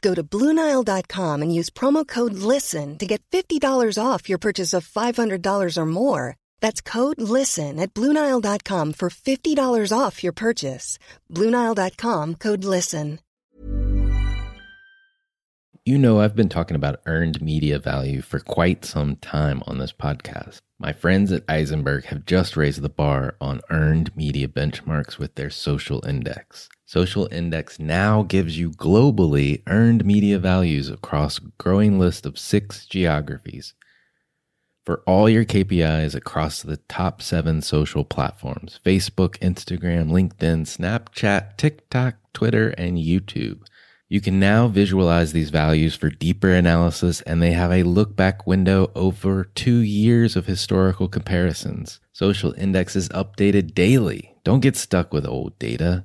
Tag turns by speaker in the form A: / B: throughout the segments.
A: Go to Bluenile.com and use promo code LISTEN to get $50 off your purchase of $500 or more. That's code LISTEN at Bluenile.com for $50 off your purchase. Bluenile.com code LISTEN.
B: You know, I've been talking about earned media value for quite some time on this podcast. My friends at Ayzenberg have just raised the bar on earned media benchmarks with their social index. Social Index now gives you globally earned media values across a growing list of six geographies for all your KPIs across the top seven social platforms Facebook, Instagram, LinkedIn, Snapchat, TikTok, Twitter, and YouTube. You can now visualize these values for deeper analysis, and they have a look back window over two years of historical comparisons. Social Index is updated daily. Don't get stuck with old data.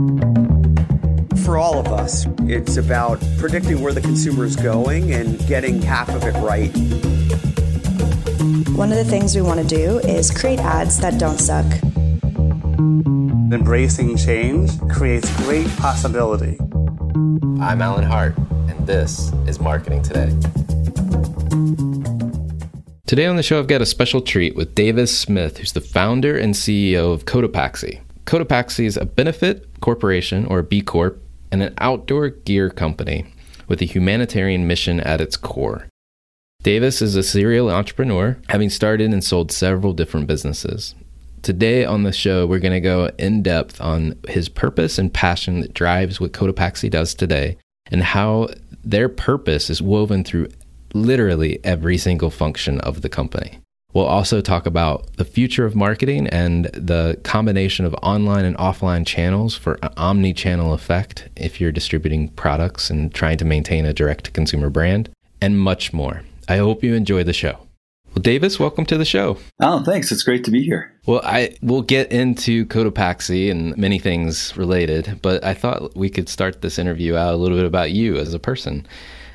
C: For all of us, it's about predicting where the consumer is going and getting half of it right.
D: One of the things we want to do is create ads that don't suck.
E: Embracing change creates great possibility.
B: I'm Alan Hart, and this is Marketing Today. Today on the show, I've got a special treat with Davis Smith, who's the founder and CEO of Cotopaxi. Cotopaxi is a benefit corporation, or B Corp, and an outdoor gear company with a humanitarian mission at its core. Davis is a serial entrepreneur, having started and sold several different businesses. Today on the show, we're going to go in depth on his purpose and passion that drives what Cotopaxi does today and how their purpose is woven through literally every single function of the company. We'll also talk about the future of marketing and the combination of online and offline channels for an omni channel effect if you're distributing products and trying to maintain a direct to consumer brand, and much more. I hope you enjoy the show. Well, Davis, welcome to the show.
E: Oh, thanks. It's great to be here.
B: Well, I we'll get into Cotopaxi and many things related, but I thought we could start this interview out a little bit about you as a person.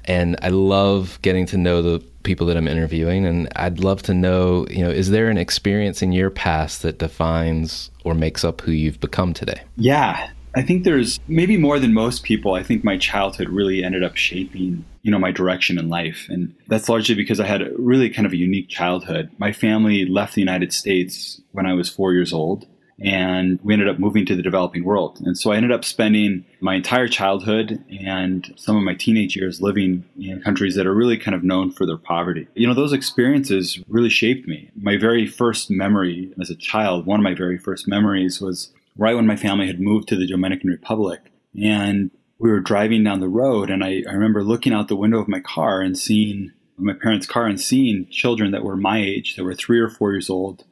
B: And I love getting to know the people that I'm interviewing, and I'd love to know, you know, is there an experience in your past that defines or makes up who you've become today?
E: Yeah, I think there's maybe more than most people. I think my childhood really ended up shaping, you know, my direction in life. And that's largely because I had a really kind of a unique childhood. My family left the United States when I was four years old and we ended up moving to the developing world. And so I ended up spending my entire childhood and some of my teenage years living in countries that are really kind of known for their poverty. You know, those experiences really shaped me. My very first memory as a child, one of my very first memories was right when my family had moved to the Dominican Republic. And we were driving down the road, and I, I remember looking out the window of my car and seeing my parents' car and seeing children that were my age, that were three or four years old,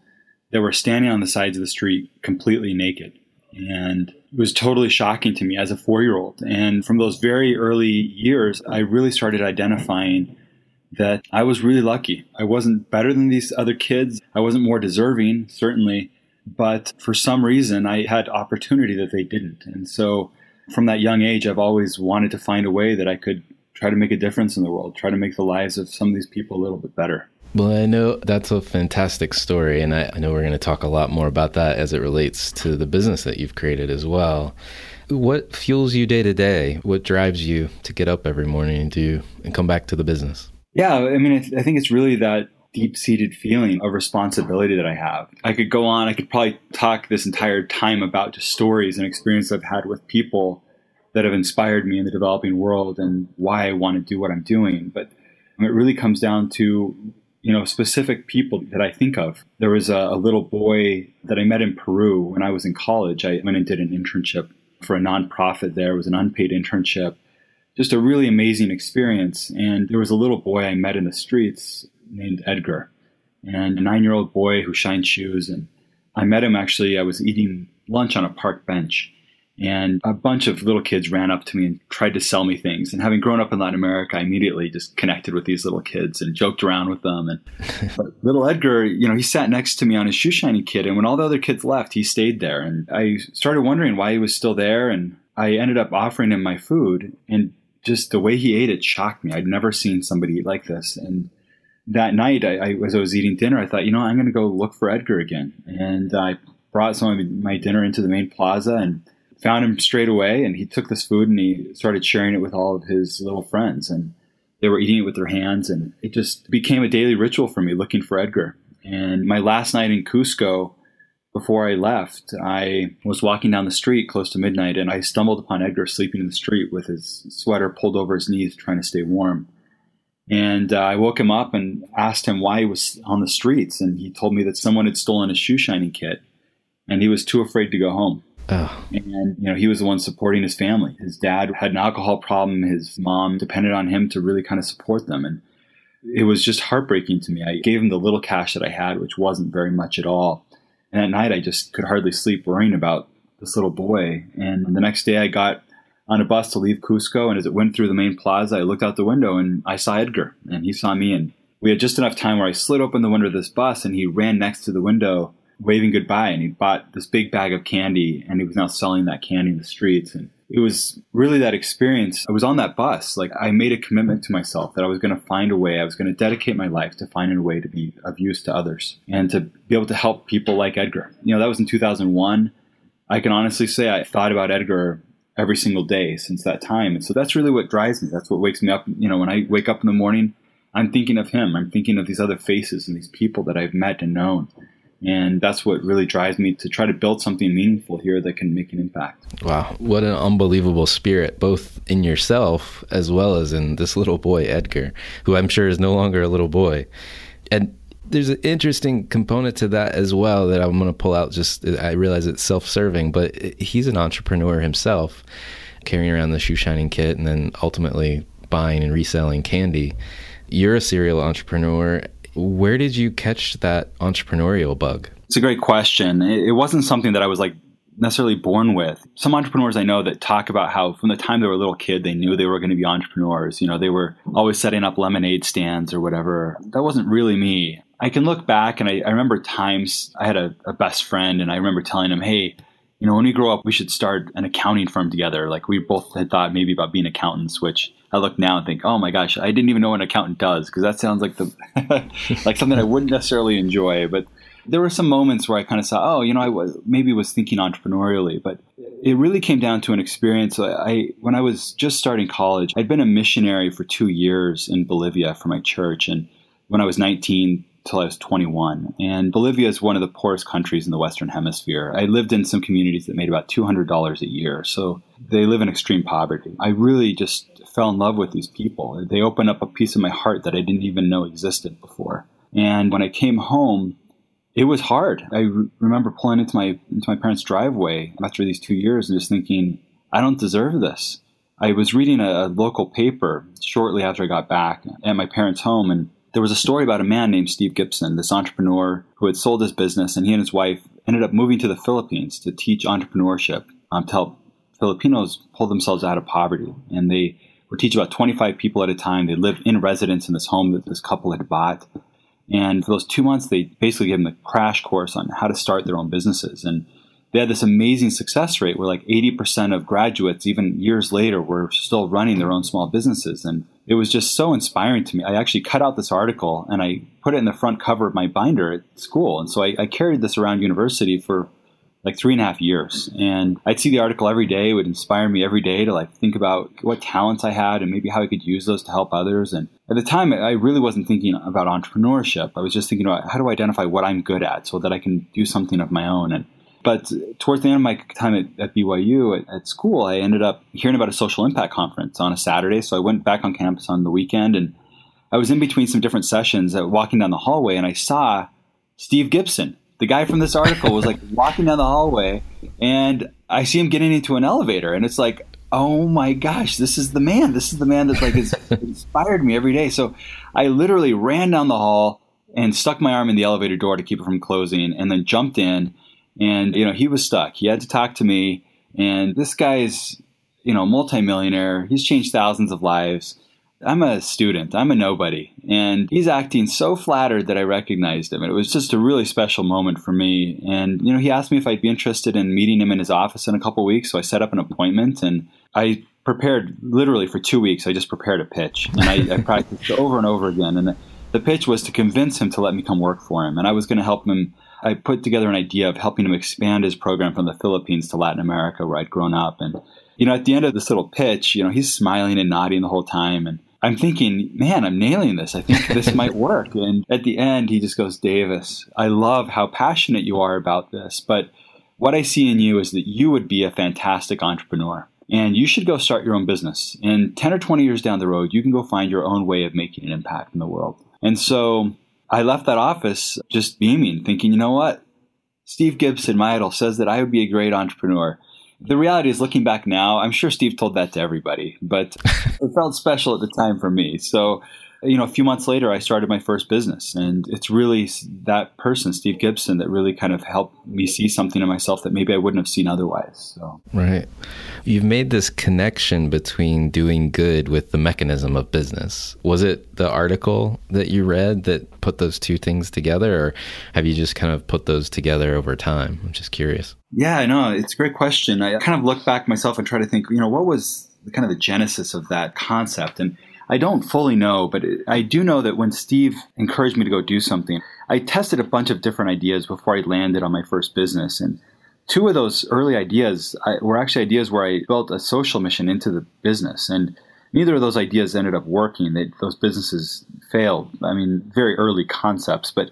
E: that were standing on the sides of the street completely naked. And it was totally shocking to me as a four year old. And from those very early years, I really started identifying that I was really lucky. I wasn't better than these other kids. I wasn't more deserving, certainly, but for some reason I had opportunity that they didn't. And so from that young age, I've always wanted to find a way that I could try to make a difference in the world, try to make the lives of some of these people a little bit better.
B: Well, I know that's a fantastic story, and I, I know we're going to talk a lot more about that as it relates to the business that you've created as well. What fuels you day to day? What drives you to get up every morning and do and come back to the business?
E: Yeah, I mean, I, th- I think it's really that deep seated feeling of responsibility that I have. I could go on, I could probably talk this entire time about just stories and experiences I've had with people that have inspired me in the developing world and why I want to do what I'm doing. But it really comes down to you know, specific people that I think of. There was a, a, little boy that I met in Peru when I was in college. I went and did an internship for a nonprofit there. It was an unpaid internship. Just a really amazing experience. And there was a little boy I met in the streets named Edgar, and a nine year old boy who shined shoes. And I met him actually, I was eating lunch on a park bench and a bunch of little kids ran up to me and tried to sell me things. And having grown up in Latin America, I immediately just connected with these little kids and joked around with them. And little Edgar, you know, he sat next to me on his shoe shining kit. And when all the other kids left, he stayed there. And I started wondering why he was still there. And I ended up offering him my food. And just the way he ate it shocked me. I'd never seen somebody eat like this. And that night, I, I as I was eating dinner, I thought, you know, I'm going to go look for Edgar again. And I brought some of my dinner into the main plaza and found him straight away and he took this food and he started sharing it with all of his little friends and they were eating it with their hands and it just became a daily ritual for me looking for Edgar. And my last night in Cusco before I left, I was walking down the street close to midnight and I stumbled upon Edgar sleeping in the street with his sweater pulled over his knees trying to stay warm. And uh, I woke him up and asked him why he was on the streets. And he told me that someone had stolen his shoe shining kit and he was too afraid to go home. Oh. And, you know, he was the one supporting his family. His dad had an alcohol problem. His mom depended on him to really kind of support them. And it was just heartbreaking to me. I gave him the little cash that I had, which wasn't very much at all. And at night, I just could hardly sleep worrying about this little boy. And the next day, I got on a bus to leave Cusco. And as it went through the main plaza, I looked out the window and I saw Edgar, and he saw me. And we had just enough time where I slid open the window of this bus, and he ran next to the window waving goodbye and he bought this big bag of candy and he was now selling that candy in the streets and it was really that experience. I was on that bus. Like i made a commitment to myself that i was going to find a way. I was going to dedicate my life to finding a way to be of use to others and to be able to help people like edgar. You know that was in 2001 i can honestly say i thought about edgar every single day since that time. And so that's really what drives me. That's what wakes me up. You know when i wake up in the morning i'm thinking of him. I'm thinking of these other faces and these people that i've met and known and that's what really drives me to try to build something meaningful here that can make an impact.
B: Wow, what an unbelievable spirit, both in yourself as well as in this little boy, Edgar, who I'm sure is no longer a little boy. And there's an interesting component to that as well that I'm going to pull out. Just I realize it's self-serving, but he's an entrepreneur himself, carrying around the shoe shining kit and then ultimately buying and reselling candy. You're a serial entrepreneur where did you catch that entrepreneurial bug?
E: It's a great question. It wasn't something that I was like necessarily born with. Some entrepreneurs I know that talk about how from the time they were a little kid, they knew they were going to be entrepreneurs. You know, they were always setting up lemonade stands or whatever. That wasn't really me. I can look back and I, I remember times I had a, a best friend and I remember telling him, hey, you know, when we grow up, we should start an accounting firm together. Like we both had thought maybe about being accountants, which I look now and think, oh my gosh, I didn't even know what an accountant does because that sounds like the like something I wouldn't necessarily enjoy. But there were some moments where I kind of saw, oh, you know, I was, maybe was thinking entrepreneurially, but it really came down to an experience. I when I was just starting college, I'd been a missionary for two years in Bolivia for my church, and when I was 19 till I was 21. And Bolivia is one of the poorest countries in the Western Hemisphere. I lived in some communities that made about $200 a year, so they live in extreme poverty. I really just fell in love with these people. They opened up a piece of my heart that I didn't even know existed before. And when I came home, it was hard. I re- remember pulling into my into my parents' driveway after these two years and just thinking, I don't deserve this. I was reading a, a local paper shortly after I got back at my parents' home, and there was a story about a man named Steve Gibson, this entrepreneur who had sold his business, and he and his wife ended up moving to the Philippines to teach entrepreneurship um, to help Filipinos pull themselves out of poverty. And they would teach about 25 people at a time. They lived in residence in this home that this couple had bought. And for those two months, they basically gave them a crash course on how to start their own businesses. And they had this amazing success rate where like 80% of graduates, even years later, were still running their own small businesses. And it was just so inspiring to me. I actually cut out this article and I put it in the front cover of my binder at school. And so I, I carried this around university for like three and a half years. And I'd see the article every day. It would inspire me every day to like think about what talents I had and maybe how I could use those to help others. And at the time, I really wasn't thinking about entrepreneurship. I was just thinking about how do I identify what I'm good at so that I can do something of my own. And but towards the end of my time at, at BYU at, at, school, I ended up hearing about a social impact conference on a Saturday. So I went back on campus on the weekend and I was in between some different sessions, uh, walking down the hallway, and I saw Steve Gibson the guy from this article was like walking down the hallway and I see him getting into an elevator and it's like, oh my gosh, this is the man. This is the man that's like has inspired me every day. So I literally ran down the hall and stuck my arm in the elevator door to keep it from closing and then jumped in and you know, he was stuck. He had to talk to me and this guy's, you know, multimillionaire. He's changed thousands of lives. I'm a student. I'm a nobody. And he's acting so flattered that I recognized him. And it was just a really special moment for me. And, you know, he asked me if I'd be interested in meeting him in his office in a couple weeks. So I set up an appointment and I prepared literally for two weeks. I just prepared a pitch and I, I practiced over and over again. And the, the pitch was to convince him to let me come work for him. And I was going to help him. I put together an idea of helping him expand his program from the Philippines to Latin America, where I'd grown up. And, you know, at the end of this little pitch, you know, he's smiling and nodding the whole time. And I'm thinking, man, I'm nailing this. I think this might work. And at the end, he just goes, Davis, I love how passionate you are about this. But what I see in you is that you would be a fantastic entrepreneur. And you should go start your own business. And 10 or 20 years down the road, you can go find your own way of making an impact in the world. And so I left that office just beaming, thinking, you know what? Steve Gibson, my idol, says that I would be a great entrepreneur the reality is looking back now i'm sure steve told that to everybody but it felt special at the time for me so you know a few months later i started my first business. And it's really that person steve gibson that really kind of helped me see something in myself that maybe i wouldn't have seen otherwise so.
B: Right. You've made this connection between doing good with the mechanism of business. Was it the article that you read that put those two things together or have you just kind of put those together over time? I'm just curious.
E: Yeah i know. It's a great question. I kind of look back myself and try to think you know what was kind of the genesis of that concept? And I don't fully know, but I do know that when Steve encouraged me to go do something, I tested a bunch of different ideas before I landed on my first business. And two of those early ideas were actually ideas where I built a social mission into the business. And neither of those ideas ended up working. They, those businesses failed. I mean, very early concepts, but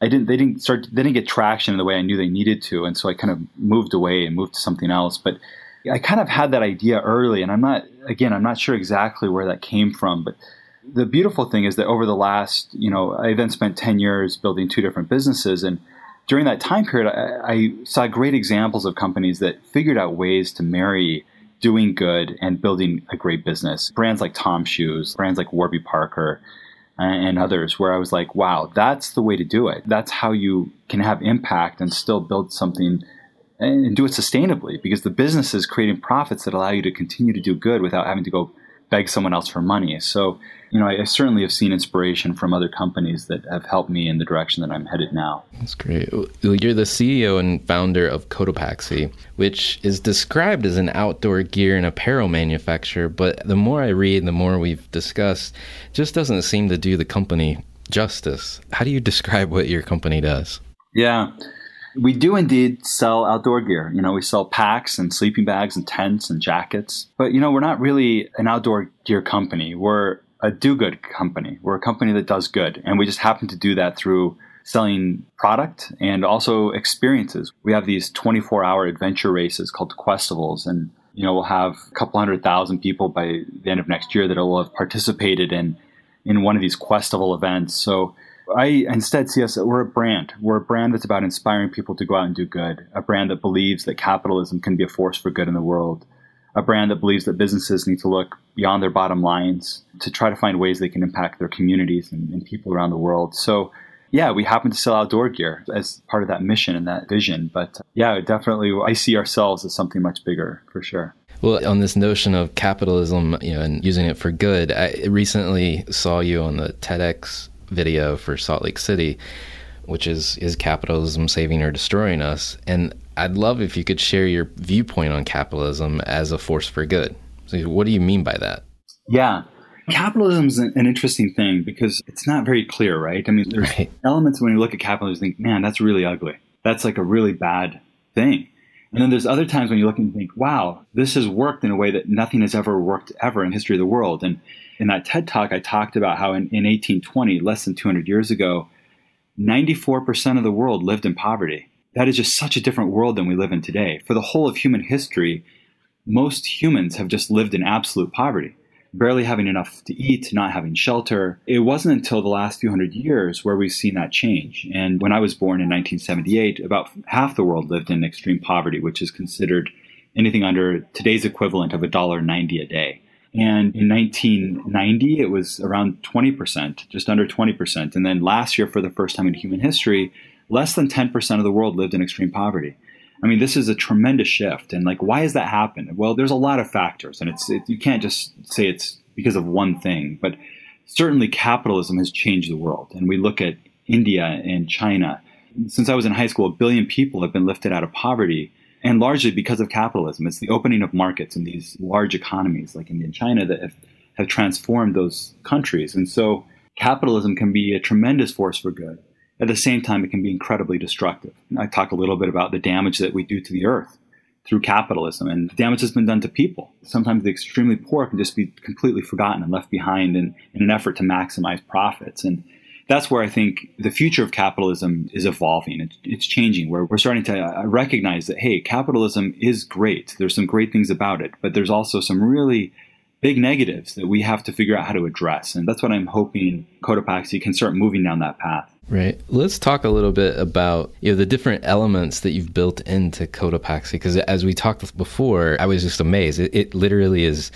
E: I didn't. They didn't start. They didn't get traction in the way I knew they needed to, and so I kind of moved away and moved to something else. But I kind of had that idea early, and I'm not, again, I'm not sure exactly where that came from, but the beautiful thing is that over the last, you know, I then spent 10 years building two different businesses. And during that time period, I, I saw great examples of companies that figured out ways to marry doing good and building a great business. Brands like Toms Shoes, brands like Warby Parker, and others, where I was like, wow, that's the way to do it. That's how you can have impact and still build something and do it sustainably because the business is creating profits that allow you to continue to do good without having to go beg someone else for money. So, you know, I, I, certainly have seen inspiration from other companies that have helped me in the direction that I'm headed now.
B: That's great. You're the CEO and founder of Cotopaxi, which is described as an outdoor gear and apparel manufacturer. But the more I read, the more we've discussed, just doesn't seem to do the company justice. How do you describe what your company does?
E: Yeah. We do indeed sell outdoor gear. You know, we sell packs and sleeping bags and tents and jackets. But, you know, we're not really an outdoor gear company. We're a do good company. We're a company that does good. And we just happen to do that through selling product and also experiences. We have these 24 hour adventure races called Questivals. And, you know, we'll have a couple hundred thousand people by the end of next year that will have participated in, in one of these Questival events. So, I instead see us, we're a brand. We're a brand that's about inspiring people to go out and do good, a brand that believes that capitalism can be a force for good in the world, a brand that believes that businesses need to look beyond their bottom lines to try to find ways they can impact their communities and, and people around the world. So, yeah, we happen to sell outdoor gear as part of that mission and that vision. But yeah, definitely, I see ourselves as something much bigger for sure.
B: Well, on this notion of capitalism, you know, and using it for good, I recently saw you on the TEDx video for Salt Lake City. which is is capitalism saving or destroying us? And I'd love if you could share your viewpoint on capitalism as a force for good. So what do you mean by that?
E: Yeah. Capitalism is an interesting thing because it's not very clear, right? I mean, there's right. elements when you look at capitalism, you think, man, that's really ugly. That's like a really bad thing. And then there's other times when you look and think, wow, this has worked in a way that nothing has ever worked ever in the history of the world. And in that TED talk, I talked about how in, in 1820, less than 200 years ago, 94% of the world lived in poverty. That is just such a different world than we live in today. For the whole of human history, most humans have just lived in absolute poverty barely having enough to eat, not having shelter. It wasn't until the last few hundred years where we've seen that change. And when I was born in 1978, about half the world lived in extreme poverty, which is considered anything under today's equivalent of $1.90 a day. And in 1990, it was around 20%, just under 20%. And then last year, for the first time in human history, less than 10% of the world lived in extreme poverty. I mean, this is a tremendous shift. And like, why has that happened? Well, there's a lot of factors, and it's it, you can't just say it's because of one thing. But certainly, capitalism has changed the world. And we look at India and China. Since I was in high school, a billion people have been lifted out of poverty, and largely because of capitalism. It's the opening of markets in these large economies like India and China that have, have transformed those countries. And so, capitalism can be a tremendous force for good at the same time, it can be incredibly destructive. I talk a little bit about the damage that we do to the earth through capitalism, and the damage that's been done to people. Sometimes the extremely poor can just be completely forgotten and left behind in, in an effort to maximize profits. And that's where I think the future of capitalism is evolving. It's, changing, where we're starting to uh, recognize that, hey, capitalism is great. There's some great things about it, but there's also some really big negatives that we have to figure out how to address. And that's what I'm hoping Cotopaxi can start moving down that path.
B: Right. Let's talk a little bit about you know the different elements that you've built into Cotopaxi because as we talked before, I was just amazed. It, it literally is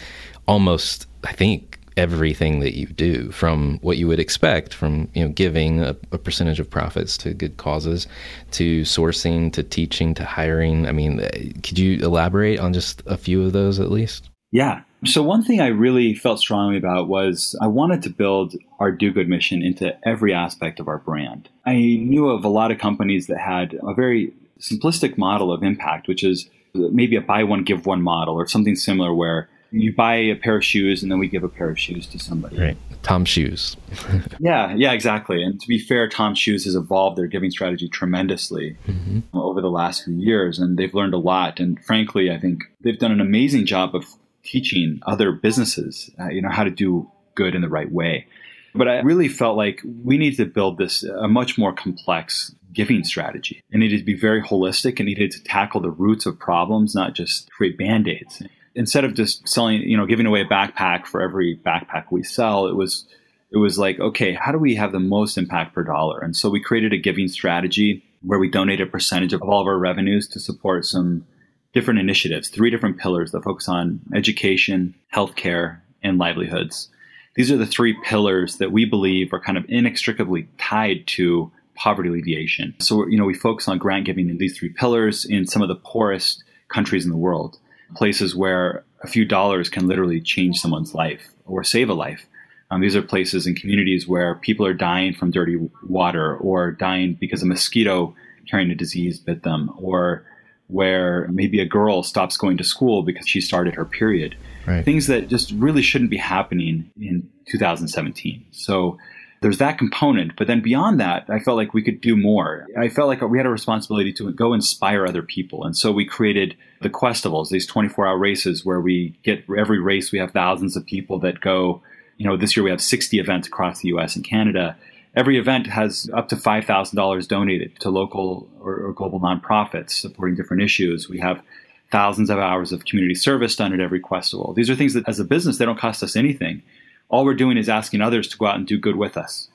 B: almost, I think, everything that you do from what you would expect from you know giving a, a, percentage of profits to good causes to sourcing to teaching to hiring. I mean uh, could you elaborate on just a few of those at least?
E: Yeah. So, one thing I really felt strongly about was I wanted to build our do good mission into every aspect of our brand. I knew of a lot of companies that had a very simplistic model of impact, which is maybe a buy one, give one model or something similar where you buy a pair of shoes and then we give a pair of shoes to somebody.
B: Right. Toms Shoes.
E: yeah, yeah, exactly. And to be fair, Toms Shoes has evolved their giving strategy tremendously mm-hmm. over the last few years, and they've learned a lot. And frankly, I think they've done an amazing job of teaching other businesses, uh, you know, how to do good in the right way. But I really felt like we need to build this a much more complex giving strategy. And It needed to be very holistic and needed to tackle the roots of problems, not just create band-aids. Instead of just selling, you know, giving away a backpack for every backpack we sell, it was it was like, okay, how do we have the most impact per dollar? And so we created a giving strategy where we donate a percentage of all of our revenues to support some different initiatives, three different pillars that focus on education, healthcare, and livelihoods. These are the three pillars that we believe are kind of inextricably tied to poverty alleviation. So, you know, we focus on grant giving in these three pillars in some of the poorest countries in the world, places where a few dollars can literally change someone's life or save a life. Um, these are places and communities where people are dying from dirty water or dying because a mosquito carrying a disease bit them or where maybe a girl stops going to school because she started her period. Right. Things that just really shouldn't be happening in 2017. So there's that component. But then beyond that, I felt like we could do more. I felt like we had a responsibility to go inspire other people. And so we created the Questivals, these 24 hour races where we get every race, we have thousands of people that go. You know, this year we have 60 events across the US and Canada every event has up to $5,000 donated to local or, or, global nonprofits supporting different issues. We have thousands of hours of community service done at every Questival. These are things that, as a business, they don't cost us anything. All we're doing is asking others to go out and do good with us.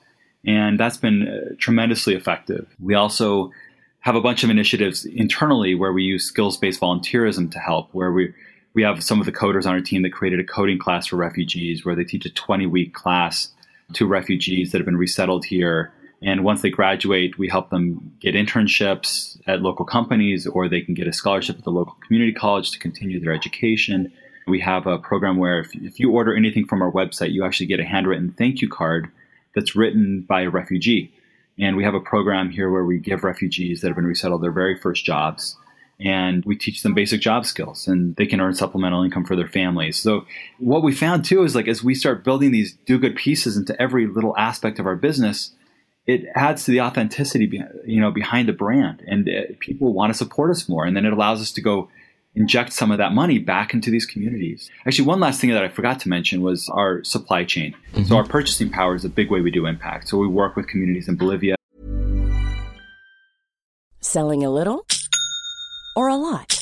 E: And that's been uh, tremendously effective. We also have a bunch of initiatives internally where we use skills based volunteerism to help, where we we have some of the coders on our team that created a coding class for refugees where they teach a 20 week class to refugees that have been resettled here. And once they graduate, we help them get internships at local companies or they can get a scholarship at the local community college to continue their education. We have a program where if, if you order anything from our website, you actually get a handwritten thank you card that's written by a refugee. And we have a program here where we give refugees that have been resettled their very first jobs and we teach them basic job skills and they can earn supplemental income for their families. So what we found too is like as we start building these do good pieces into every little aspect of our business, it adds to the authenticity, you know, behind the brand, and uh, people want to support us more, and then it allows us to go inject some of that money back into these communities. Actually, one last thing that I forgot to mention was our supply chain. Mm-hmm. So our purchasing power is a big way we do impact. So we work with communities in Bolivia.
F: Selling a little or a lot.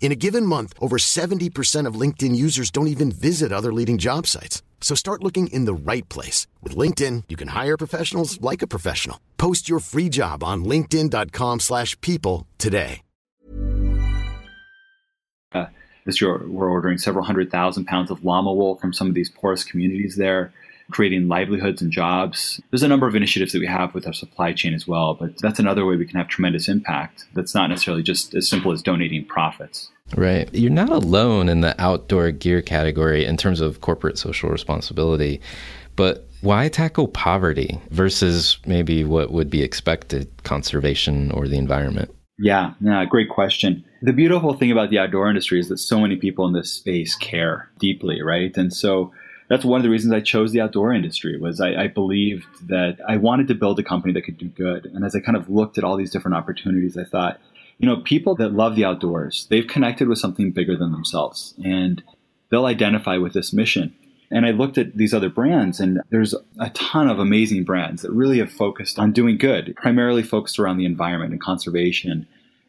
G: In a given month, over 70% of LinkedIn users don't even visit other leading job sites. So start looking in the right place. With LinkedIn, you can hire professionals like a professional. Post your free job on linkedin.com slash people today.
E: Uh, this year, we're ordering several hundred thousand pounds of llama wool from some of these poorest communities there creating livelihoods and jobs. There's a number of initiatives that we have with our supply chain as well, but that's another way we can have tremendous impact. That's not necessarily just as simple as donating profits.
B: Right. You're not alone in the outdoor gear category in terms of corporate social responsibility, but why tackle poverty versus maybe what would be expected conservation or the environment?
E: Yeah, yeah, great question. The beautiful thing about the outdoor industry is that so many people in this space care deeply, right? And so that's one of the reasons I chose the outdoor industry was I, I, believed that I wanted to build a company that could do good. And as I kind of looked at all these different opportunities, I thought, you know, people that love the outdoors, they've connected with something bigger than themselves and they'll identify with this mission. And I looked at these other brands and there's a ton of amazing brands that really have focused on doing good, primarily focused around the environment and conservation.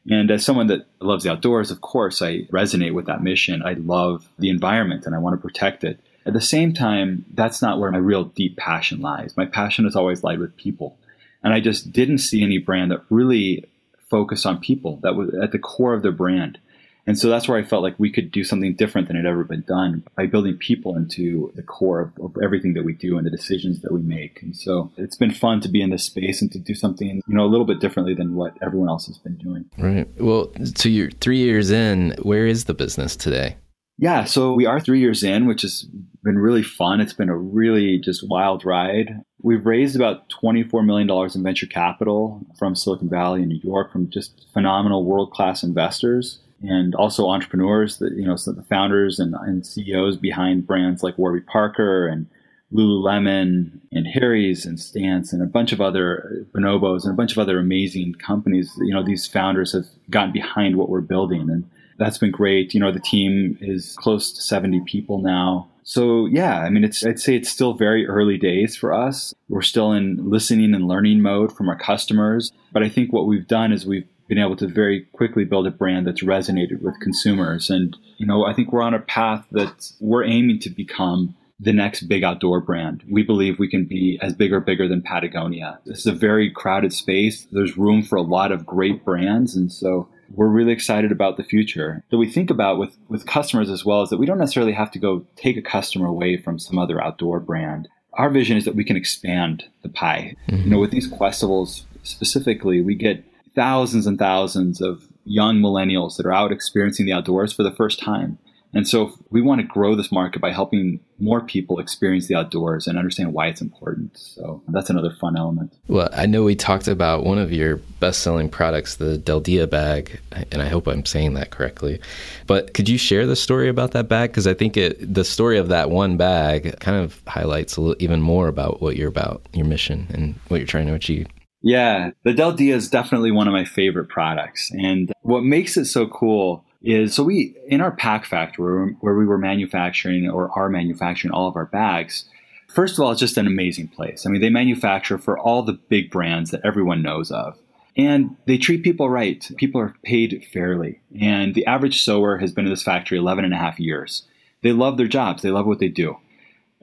E: And as someone that loves the outdoors, of course, I resonate with that mission. I love the environment and I want to protect it. At the same time, that's not where my real deep passion lies. My passion has always lied with people. And I just didn't see any brand that really focused on people, that was at the core of their brand. And so that's where I felt like we could do something different than had ever been done by building people into the core of, of, everything that we do and the decisions that we make. And so it's been fun to be in this space and to do something, you know, a little bit differently than what everyone else has been doing.
B: Right. Well, so you're three years in, where is the business today?
E: Yeah, so we are three years in, which has been really fun. It's been a really just wild ride. We've raised about $24 million in venture capital from Silicon Valley and New York from just phenomenal world class investors and also entrepreneurs that, you know, the founders and, and CEOs behind brands like Warby Parker and Lululemon and Harry's and Stance and a bunch of other bonobos and a bunch of other amazing companies. You know, these founders have gotten behind what we're building and that's been great. You know, the team is close to 70 people now. So yeah, I mean, it's, I'd say it's still very early days for us. We're still in listening and learning mode from our customers. But I think what we've done is we've been able to very quickly build a brand that's resonated with consumers. And, you know, I think we're on a path that we're aiming to become the next big outdoor brand. We believe we can be as big or bigger than Patagonia. This is a very crowded space. There's room for a lot of great brands. And so we're really excited about the future. That we think about with, with customers as well is that we don't necessarily have to go take a customer away from some other outdoor brand. Our vision is that we can expand the pie. Mm-hmm. You know, with these Questivals specifically, we get thousands and thousands of young millennials that are out experiencing the outdoors for the first time. And so we want to grow this market by helping more people experience the outdoors and understand why it's important. So that's another fun element.
B: Well, I know we talked about one of your best selling products, the Del Dia bag, and I hope I'm saying that correctly. But could you share the story about that bag? Because I think it, the story of that one bag kind of highlights a little, even more about what you're about, your mission, and what you're trying to achieve.
E: Yeah, the Del Dia is definitely one of my favorite products. And what makes it so cool is so we, in our pack factory where we were manufacturing or are manufacturing all of our bags, first of all, it's just an amazing place. I mean, they manufacture for all the big brands that everyone knows of. And they treat people right. People are paid fairly. And the average sewer has been in this factory 11 and a half years. They love their jobs, they love what they do.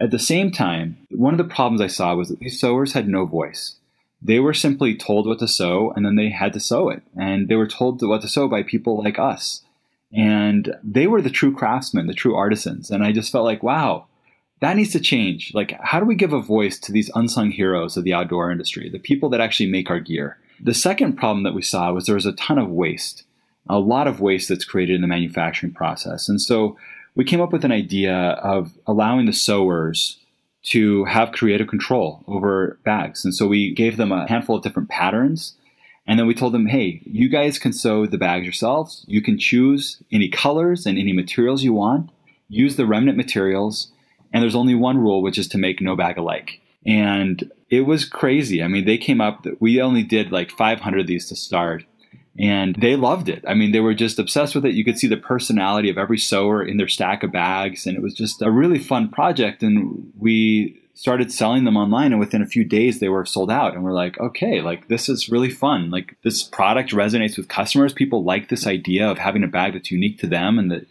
E: At the same time, one of the problems I saw was that these sewers had no voice. They were simply told what to sew and then they had to sew it. And they were told what to sew by people like us. And they were the true craftsmen, the true artisans. And I just felt like, wow, that needs to change. Like, how do we give a voice to these unsung heroes of the outdoor industry, the people that actually make our gear? The second problem that we saw was there was a ton of waste, a lot of waste that's created in the manufacturing process. And so we came up with an idea of allowing the sewers to have creative control over bags. And so we gave them a handful of different patterns. And then we told them, hey, you guys can sew the bags yourselves. You can choose any colors and any materials you want, use the remnant materials. And there's only one rule, which is to make no bag alike. And it was crazy. I mean, they came up, we only did like 500 of these to start and they loved it. I mean, they were just obsessed with it. You could see the personality of every sewer in their stack of bags, and it was just a really fun project. And we started selling them online, and within a few days, they were sold out. And we're like, okay, like this is really fun. Like this product resonates with customers. People like this idea of having a bag that's unique to them and that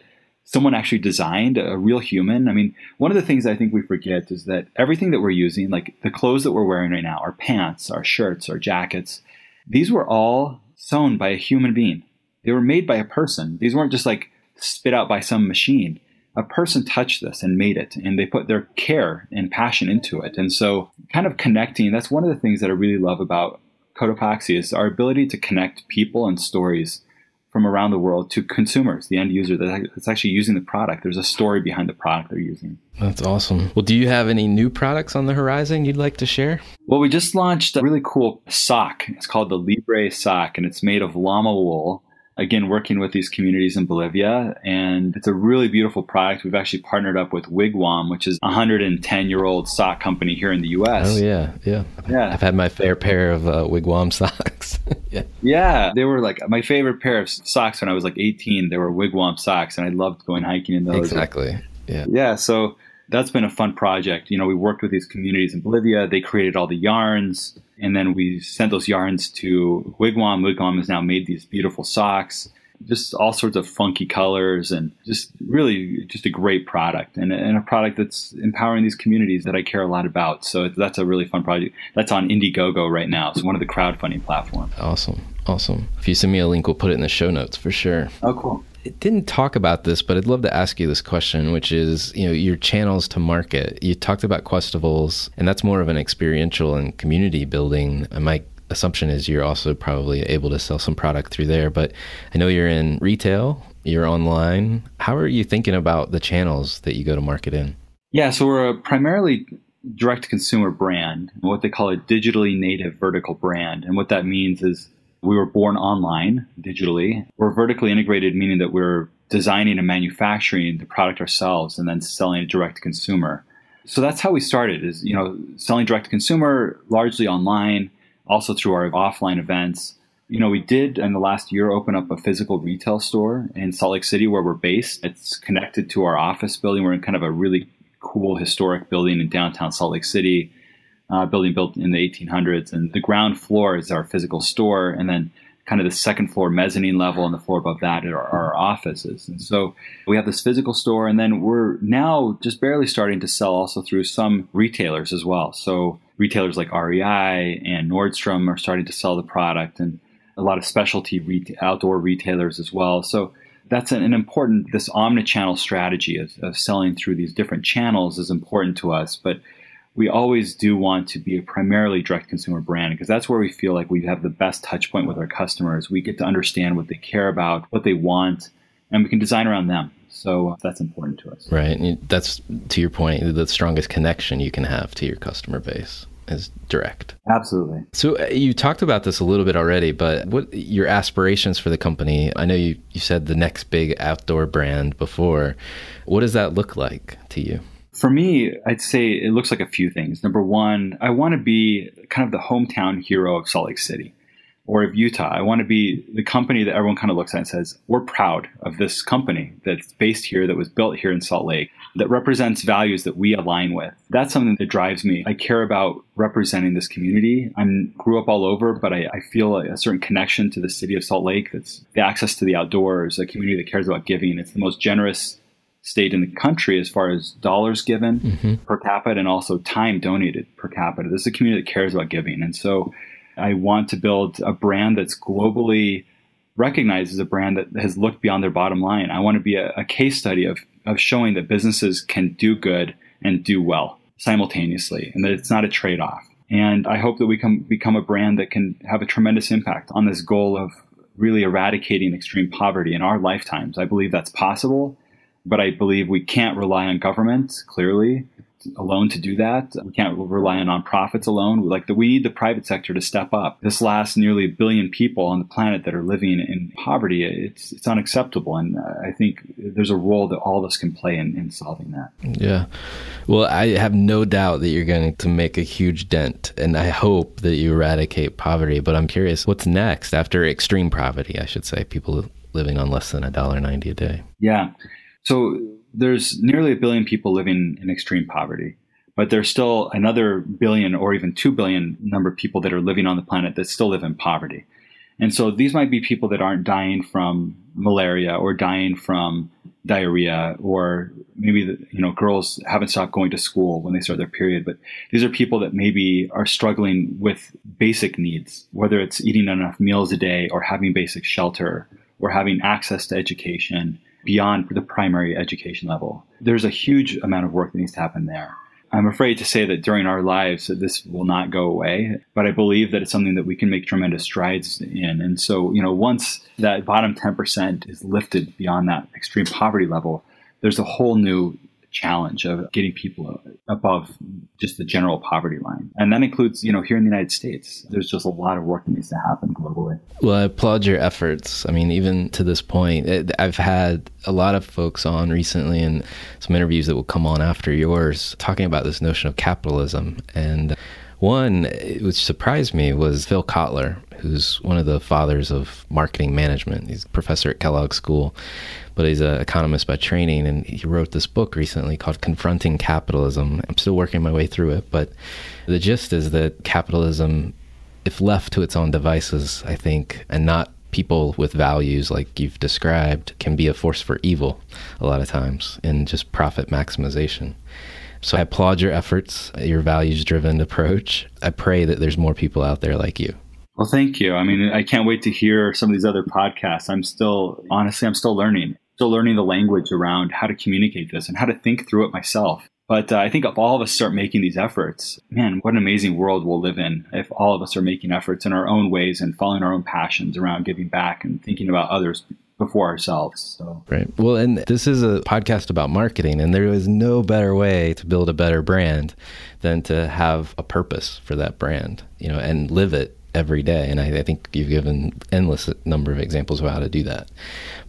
E: someone actually designed a real human. I mean, one of the things I think we forget is that everything that we're using, like the clothes that we're wearing right now, our pants, our shirts, our jackets, these were all sewn by a human being. They were made by a person. These weren't just like spit out by some machine. A person touched this and made it, and they put their care and passion into it. And so, kind of connecting, that's one of the things that I really love about Cotopaxi is our ability to connect people and stories from around the world to consumers, the end user that's actually using the product. There's a story behind the product they're using.
B: That's awesome. Well, do you have any new products on the horizon you'd like to share?
E: Well, we just launched a really cool sock. It's called the Libre sock, and it's made of llama wool again, working with these communities in Bolivia. And it's a really beautiful product. We've actually partnered up with Wigwam, which is a 110 year old sock company here in the US.
B: Oh, yeah. Yeah. Yeah. I've had my fair pair of uh, Wigwam socks.
E: yeah. Yeah. They were like my favorite pair of socks when I was like 18. They were Wigwam socks, and I loved going hiking in those.
B: Exactly. Yeah.
E: Yeah. So that's been a fun project. You know, we worked with these communities in Bolivia. They created all the yarns, and then we sent those yarns to Wigwam. Wigwam has now made these beautiful socks, just all sorts of funky colors, and just really just a great product, and, and a product that's empowering these communities that I care a lot about. So that's a really fun project. That's on Indiegogo right now. It's one of the crowdfunding platforms.
B: Awesome. Awesome. If you send me a link, we'll put it in the show notes for sure.
E: Oh, cool
B: didn't talk about this, but I'd love to ask you this question, which is, you know, your channels to market. You talked about Questivals, and that's more of an experiential and community building. My assumption is you're also probably able to sell some product through there, but I know you're in retail, you're online. How are you thinking about the channels that you go to market in?
E: Yeah, so we're a primarily direct consumer brand, what they call a digitally native vertical brand. And what that means is we were born online digitally. We're vertically integrated, meaning that we're designing and manufacturing the product ourselves and then selling it direct to consumer. So that's how we started is, you know, selling direct to consumer largely online, also through our offline events. You know, we did in the last year open up a physical retail store in Salt Lake City where we're based. It's connected to our office building. We're in kind of a really cool historic building in downtown Salt Lake City uh, building built in the 1800s. And the ground floor is our physical store, and then kind of the second floor mezzanine level and the floor above that are our offices. And so we have this physical store, and then we're now just barely starting to sell also through some retailers as well. So retailers like REI and Nordstrom are starting to sell the product, and a lot of specialty outdoor retailers as well. So that's an, an important this omni-channel strategy of, of selling through these different channels is important to us but we always do want to be a primarily direct consumer brand because that's where we feel like we have the best touch point with our customers. We get to understand what they care about, what they want, and we can design around them. So that's important to us.
B: Right. And that's to your point, the strongest connection you can have to your customer base is direct.
E: Absolutely.
B: So uh, you talked about this a little bit already, but what your aspirations for the company? I know you, you said the next big outdoor brand before. What does that look like to you?
E: For me, I'd say it looks like a few things. Number one, I want to be kind of the hometown hero of Salt Lake City or of Utah. I want to be the company that everyone kind of looks at and says, we're proud of this company that's based here, that was built here in Salt Lake, that represents values that we align with. That's something that drives me. I care about representing this community. I grew up all over, but I, I feel a, a, certain connection to the city of Salt Lake. That's the access to the outdoors, a community that cares about giving. It's the most generous state in the country as far as dollars given mm-hmm. per capita and also time donated per capita. This is a community that cares about giving. And so I want to build a brand that's globally recognized as a brand that has looked beyond their bottom line. I want to be a, a case study of, of showing that businesses can do good and do well simultaneously and that it's not a trade off. And I hope that we can become a brand that can have a tremendous impact on this goal of really eradicating extreme poverty in our lifetimes. I believe that's possible, but I believe we can't rely on government, clearly alone to do that. We can't rely on nonprofits alone. Like the, we need the private sector to step up. This last nearly a billion people on the planet that are living in poverty, it's it's unacceptable. And uh, I think there's a role that all of us can play in, in solving that.
B: Yeah. Well, I have no doubt that you're going to make a huge dent, and I hope that you eradicate poverty. But I'm curious, what's next after extreme poverty? I should say, people living on less than a dollar ninety a day.
E: Yeah. So there's nearly a billion people living in extreme poverty, but there's still another billion or even two billion number of people that are living on the planet that still live in poverty. And so these might be people that aren't dying from malaria or dying from diarrhea or maybe the, you know girls haven't stopped going to school when they start their period but these are people that maybe are struggling with basic needs whether it's eating enough meals a day or having basic shelter or having access to education beyond the primary education level. There's a huge amount of work that needs to happen there. I'm afraid to say that during our lives that this will not go away, but I believe that it's something that we can make tremendous strides in. And so, you know, once that bottom 10% is lifted beyond that extreme poverty level, there's a whole new challenge of getting people above just the general poverty line. And that includes, you know, here in the United States, there's just a lot of work that needs to happen globally.
B: Well, I applaud your efforts. I mean, even to this point, I've had a lot of folks on recently and some interviews that will come on after yours talking about this notion of capitalism. And one, which surprised me, was Phil Kotler, who's one of the fathers of marketing management. He's a professor at Kellogg School but he's an economist by training, and he wrote this book recently called Confronting Capitalism. I'm still working my way through it, but the gist is that capitalism, if left to its own devices, I think, and not people with values like you've described, can be a force for evil a lot of times in just profit maximization. So I applaud your efforts, your values driven approach. I pray that there's more people out there like you.
E: Well, thank you. I mean, I can't wait to hear some of these other podcasts. I'm still, honestly, I'm still learning still learning the language around how to communicate this and how to think through it myself. But uh, I think if all of us start making these efforts, man, what an amazing world we'll live in if all of us are making efforts in our own ways and following our own passions around giving back and thinking about others before ourselves. So.
B: Right. Well, and this is a podcast about marketing, and there is no better way to build a better brand than to have a purpose for that brand, you know, and live it every day. And I, I, think you've given endless number of examples of how to do that.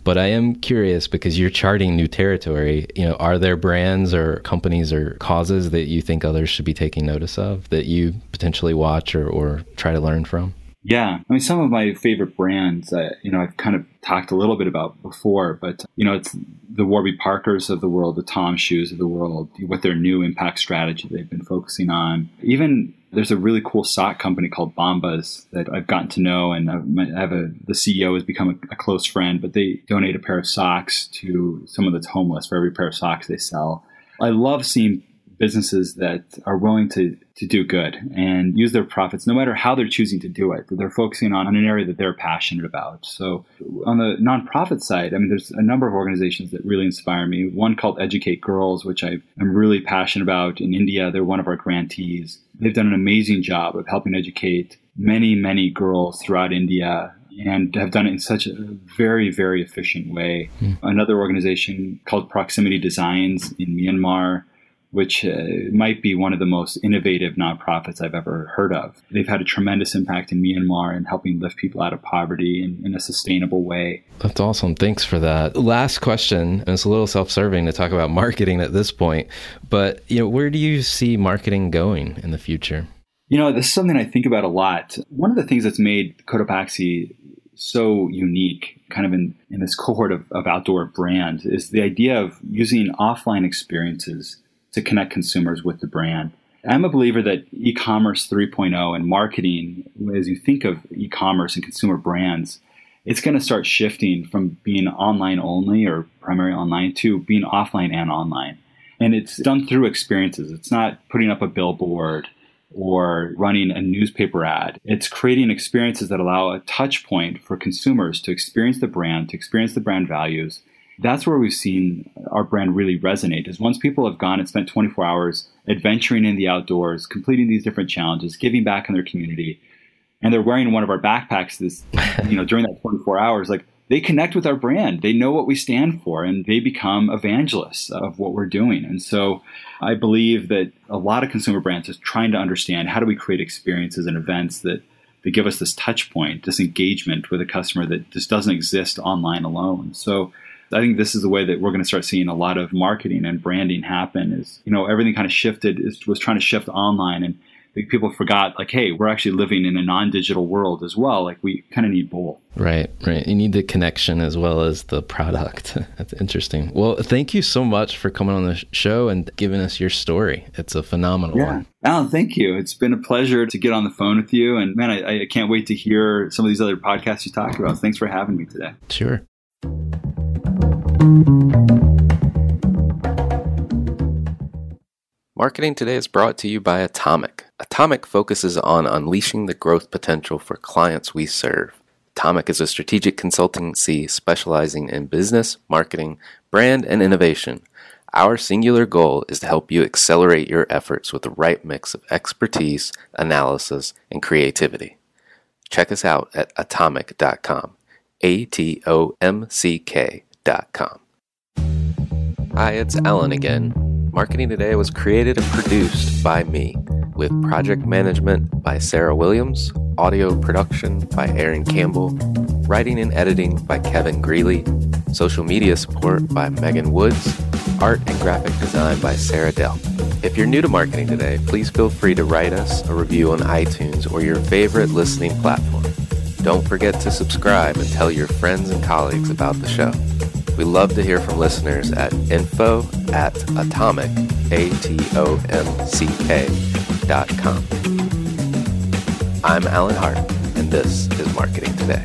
B: But I am curious because you're charting new territory. You know, are there brands or companies or causes that you think others should be taking notice of that you potentially watch or, or try to learn from?
E: Yeah, I mean, some of my favorite brands, uh, you know, I've kind of talked a little bit about before, but you know, it's the Warby Parkers of the world, the Toms Shoes of the world, with their new impact strategy they've been focusing on. Even there's a really cool sock company called Bombas that I've gotten to know, and I have a the CEO has become a, a, close friend. But they donate a pair of socks to someone that's homeless for every pair of socks they sell. I love seeing businesses that are willing to to do good and use their profits, no matter how they're choosing to do it. They're focusing on, on an area that they're passionate about. So, on the nonprofit side, I mean, there's a number of organizations that really inspire me. One called Educate Girls, which I am really passionate about in India. They're one of our grantees. They've done an amazing job of helping educate many, many girls throughout India and have done it in such a very, very efficient way. Mm. Another organization called Proximity Designs in Myanmar which uh, might be one of the most innovative nonprofits I've ever heard of. They've had a tremendous impact in Myanmar in helping lift people out of poverty in, in a sustainable way.
B: That's awesome. Thanks for that. Last question, and it's a little self-serving to talk about marketing at this point, but you know, where do you see marketing going in the future?
E: You know, this is something I think about a lot. One of the things that's made Cotopaxi so unique, kind of in, in this cohort of, of outdoor brands, is the idea of using offline experiences to connect consumers with the brand. I'm a believer that e-commerce 3.0 and marketing, as you think of e-commerce and consumer brands, it's going to start shifting from being online only or primary online to being offline and online. And it's done through experiences. It's not putting up a billboard or running a newspaper ad. It's creating experiences that allow a touch point for consumers to experience the brand, to experience the brand values, that's where we've seen our brand really resonate is once people have gone and spent 24 hours adventuring in the outdoors completing these different challenges giving back in their community and they're wearing one of our backpacks this you know during that 24 hours like they connect with our brand. They know what we stand for and they become evangelists of what we're doing. And so i believe that a lot of consumer brands is trying to understand how do we create experiences and events that that give us this touch point this engagement with a customer that just doesn't exist online alone. So I think this is the way that we're going to start seeing a lot of marketing and branding happen. Is you know everything kind of shifted is, was trying to shift online, and people forgot like, hey, we're actually living in a non-digital world as well. Like we kind of need both.
B: Right, right. You need the connection as well as the product. That's interesting. Well, thank you so much for coming on the show and giving us your story. It's a phenomenal
E: yeah.
B: one.
E: Alan, thank you. It's been a pleasure to get on the phone with you. And man, I, I can't wait to hear some of these other podcasts you talked about. Thanks for having me today.
B: Sure. Marketing today is brought to you by Atomic. Atomic focuses on unleashing the growth potential for clients we serve. Atomic is a strategic consultancy specializing in business, marketing, brand, and innovation. Our singular goal is to help you accelerate your efforts with the right mix of expertise, analysis, and creativity. Check us out at atomic.com. A T O M C K marketingtoday.com. Hi, it's Alan again. Marketing Today was created and produced by me, with project management by Sarah Williams, audio production by Aaron Campbell, writing and editing by Kevin Greeley, social media support by Megan Woods, art and graphic design by Sarah Dell. If you're new to Marketing Today, please feel free to write us a review on iTunes or your favorite listening platform. Don't forget to subscribe and tell your friends and colleagues about the show. We love to hear from listeners at info at atomic, A-T-O-M-C-K dot com. I'm Alan Hart, and this is Marketing Today.